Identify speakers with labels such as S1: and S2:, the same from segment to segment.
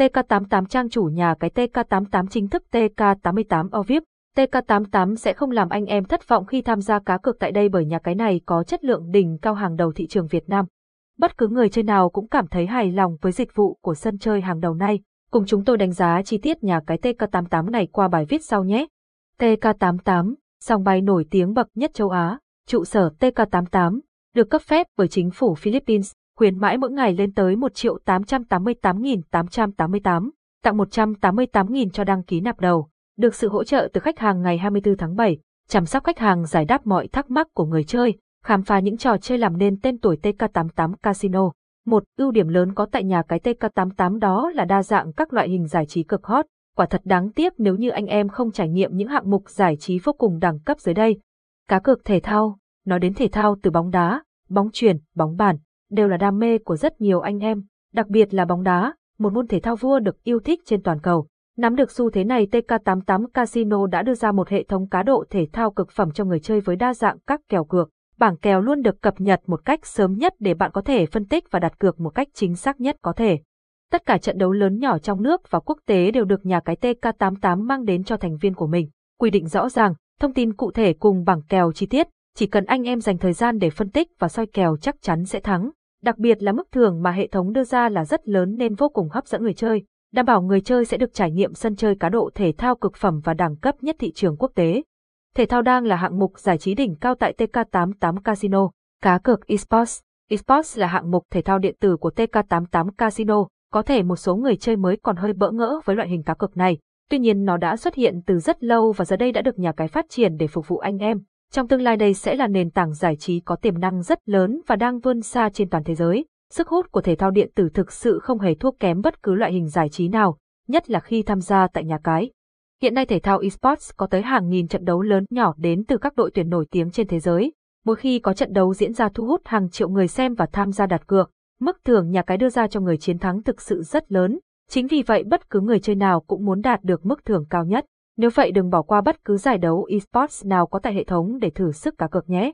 S1: TK88 trang chủ nhà cái TK88 chính thức TK88 Ovip. TK88 sẽ không làm anh em thất vọng khi tham gia cá cược tại đây bởi nhà cái này có chất lượng đỉnh cao hàng đầu thị trường Việt Nam. Bất cứ người chơi nào cũng cảm thấy hài lòng với dịch vụ của sân chơi hàng đầu này. Cùng chúng tôi đánh giá chi tiết nhà cái TK88 này qua bài viết sau nhé. TK88, sòng bài nổi tiếng bậc nhất châu Á, trụ sở TK88, được cấp phép bởi chính phủ Philippines, khuyến mãi mỗi ngày lên tới 1 triệu 888.888, tặng 188.000 cho đăng ký nạp đầu, được sự hỗ trợ từ khách hàng ngày 24 tháng 7, chăm sóc khách hàng giải đáp mọi thắc mắc của người chơi, khám phá những trò chơi làm nên tên tuổi TK88 Casino. Một ưu điểm lớn có tại nhà cái TK88 đó là đa dạng các loại hình giải trí cực hot, quả thật đáng tiếc nếu như anh em không trải nghiệm những hạng mục giải trí vô cùng đẳng cấp dưới đây. Cá cược thể thao, nói đến thể thao từ bóng đá, bóng chuyền, bóng bàn, đều là đam mê của rất nhiều anh em, đặc biệt là bóng đá, một môn thể thao vua được yêu thích trên toàn cầu. Nắm được xu thế này TK88 Casino đã đưa ra một hệ thống cá độ thể thao cực phẩm cho người chơi với đa dạng các kèo cược. Bảng kèo luôn được cập nhật một cách sớm nhất để bạn có thể phân tích và đặt cược một cách chính xác nhất có thể. Tất cả trận đấu lớn nhỏ trong nước và quốc tế đều được nhà cái TK88 mang đến cho thành viên của mình. Quy định rõ ràng, thông tin cụ thể cùng bảng kèo chi tiết, chỉ cần anh em dành thời gian để phân tích và soi kèo chắc chắn sẽ thắng. Đặc biệt là mức thưởng mà hệ thống đưa ra là rất lớn nên vô cùng hấp dẫn người chơi, đảm bảo người chơi sẽ được trải nghiệm sân chơi cá độ thể thao cực phẩm và đẳng cấp nhất thị trường quốc tế. Thể thao đang là hạng mục giải trí đỉnh cao tại TK88 Casino. Cá cược esports Esports là hạng mục thể thao điện tử của TK88 Casino, có thể một số người chơi mới còn hơi bỡ ngỡ với loại hình cá cược này, tuy nhiên nó đã xuất hiện từ rất lâu và giờ đây đã được nhà cái phát triển để phục vụ anh em. Trong tương lai đây sẽ là nền tảng giải trí có tiềm năng rất lớn và đang vươn xa trên toàn thế giới. Sức hút của thể thao điện tử thực sự không hề thua kém bất cứ loại hình giải trí nào, nhất là khi tham gia tại nhà cái. Hiện nay thể thao esports có tới hàng nghìn trận đấu lớn nhỏ đến từ các đội tuyển nổi tiếng trên thế giới. Mỗi khi có trận đấu diễn ra thu hút hàng triệu người xem và tham gia đặt cược, mức thưởng nhà cái đưa ra cho người chiến thắng thực sự rất lớn. Chính vì vậy bất cứ người chơi nào cũng muốn đạt được mức thưởng cao nhất. Nếu vậy đừng bỏ qua bất cứ giải đấu esports nào có tại hệ thống để thử sức cá cược nhé.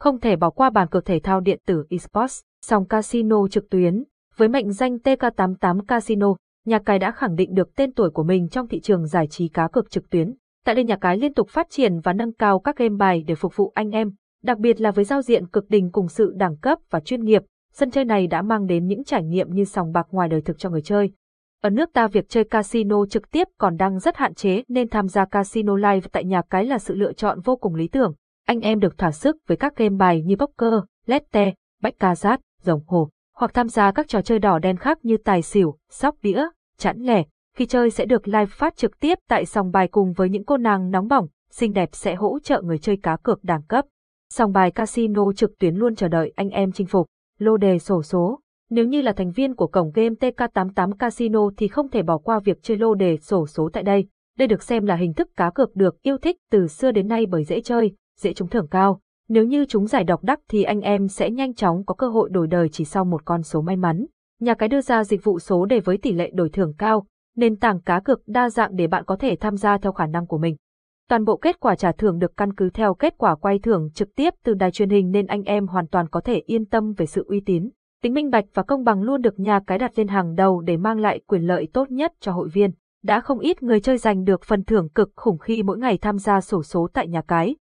S1: Không thể bỏ qua bàn cược thể thao điện tử esports, sòng casino trực tuyến. Với mệnh danh TK88 Casino, nhà cái đã khẳng định được tên tuổi của mình trong thị trường giải trí cá cược trực tuyến. Tại đây nhà cái liên tục phát triển và nâng cao các game bài để phục vụ anh em, đặc biệt là với giao diện cực đỉnh cùng sự đẳng cấp và chuyên nghiệp, sân chơi này đã mang đến những trải nghiệm như sòng bạc ngoài đời thực cho người chơi. Ở nước ta việc chơi casino trực tiếp còn đang rất hạn chế nên tham gia casino live tại nhà cái là sự lựa chọn vô cùng lý tưởng. Anh em được thỏa sức với các game bài như poker, lette, bách ca rát, rồng hồ, hoặc tham gia các trò chơi đỏ đen khác như tài xỉu, sóc đĩa, chẵn lẻ. Khi chơi sẽ được live phát trực tiếp tại sòng bài cùng với những cô nàng nóng bỏng, xinh đẹp sẽ hỗ trợ người chơi cá cược đẳng cấp. Sòng bài casino trực tuyến luôn chờ đợi anh em chinh phục. Lô đề sổ số, nếu như là thành viên của cổng game TK88 Casino thì không thể bỏ qua việc chơi lô đề sổ số tại đây. Đây được xem là hình thức cá cược được yêu thích từ xưa đến nay bởi dễ chơi, dễ trúng thưởng cao. Nếu như chúng giải độc đắc thì anh em sẽ nhanh chóng có cơ hội đổi đời chỉ sau một con số may mắn. Nhà cái đưa ra dịch vụ số đề với tỷ lệ đổi thưởng cao, nền tảng cá cược đa dạng để bạn có thể tham gia theo khả năng của mình. Toàn bộ kết quả trả thưởng được căn cứ theo kết quả quay thưởng trực tiếp từ đài truyền hình nên anh em hoàn toàn có thể yên tâm về sự uy tín. Tính minh bạch và công bằng luôn được nhà cái đặt lên hàng đầu để mang lại quyền lợi tốt nhất cho hội viên. Đã không ít người chơi giành được phần thưởng cực khủng khi mỗi ngày tham gia sổ số tại nhà cái.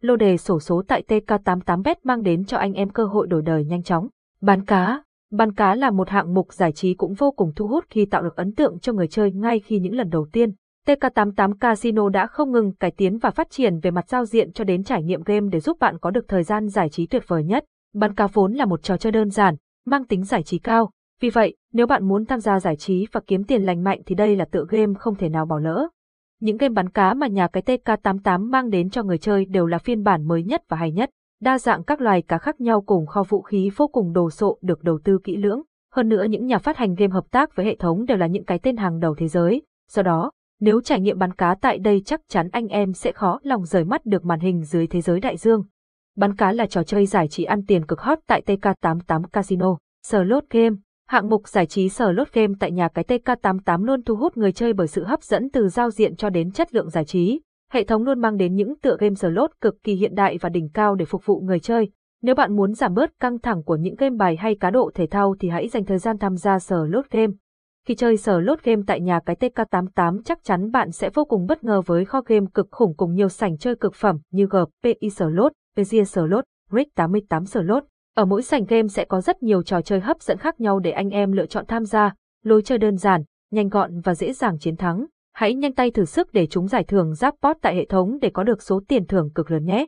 S1: Lô đề sổ số tại TK88bet mang đến cho anh em cơ hội đổi đời nhanh chóng. Bán cá Bán cá là một hạng mục giải trí cũng vô cùng thu hút khi tạo được ấn tượng cho người chơi ngay khi những lần đầu tiên. TK88 Casino đã không ngừng cải tiến và phát triển về mặt giao diện cho đến trải nghiệm game để giúp bạn có được thời gian giải trí tuyệt vời nhất. Bán cá vốn là một trò chơi đơn giản, mang tính giải trí cao. Vì vậy, nếu bạn muốn tham gia giải trí và kiếm tiền lành mạnh thì đây là tựa game không thể nào bỏ lỡ. Những game bắn cá mà nhà cái TK88 mang đến cho người chơi đều là phiên bản mới nhất và hay nhất. Đa dạng các loài cá khác nhau cùng kho vũ khí vô cùng đồ sộ được đầu tư kỹ lưỡng. Hơn nữa những nhà phát hành game hợp tác với hệ thống đều là những cái tên hàng đầu thế giới. Do đó, nếu trải nghiệm bắn cá tại đây chắc chắn anh em sẽ khó lòng rời mắt được màn hình dưới thế giới đại dương. Bắn cá là trò chơi giải trí ăn tiền cực hot tại TK88 Casino. Slot Game Hạng mục giải trí Slot Game tại nhà cái TK88 luôn thu hút người chơi bởi sự hấp dẫn từ giao diện cho đến chất lượng giải trí. Hệ thống luôn mang đến những tựa game slot cực kỳ hiện đại và đỉnh cao để phục vụ người chơi. Nếu bạn muốn giảm bớt căng thẳng của những game bài hay cá độ thể thao thì hãy dành thời gian tham gia Slot Game. Khi chơi sở lốt game tại nhà cái TK88 chắc chắn bạn sẽ vô cùng bất ngờ với kho game cực khủng cùng nhiều sảnh chơi cực phẩm như GPI sở lốt, Slot, sở 88 sở. Ở mỗi sảnh game sẽ có rất nhiều trò chơi hấp dẫn khác nhau để anh em lựa chọn tham gia, lối chơi đơn giản, nhanh gọn và dễ dàng chiến thắng. Hãy nhanh tay thử sức để chúng giải thưởng jackpot tại hệ thống để có được số tiền thưởng cực lớn nhé.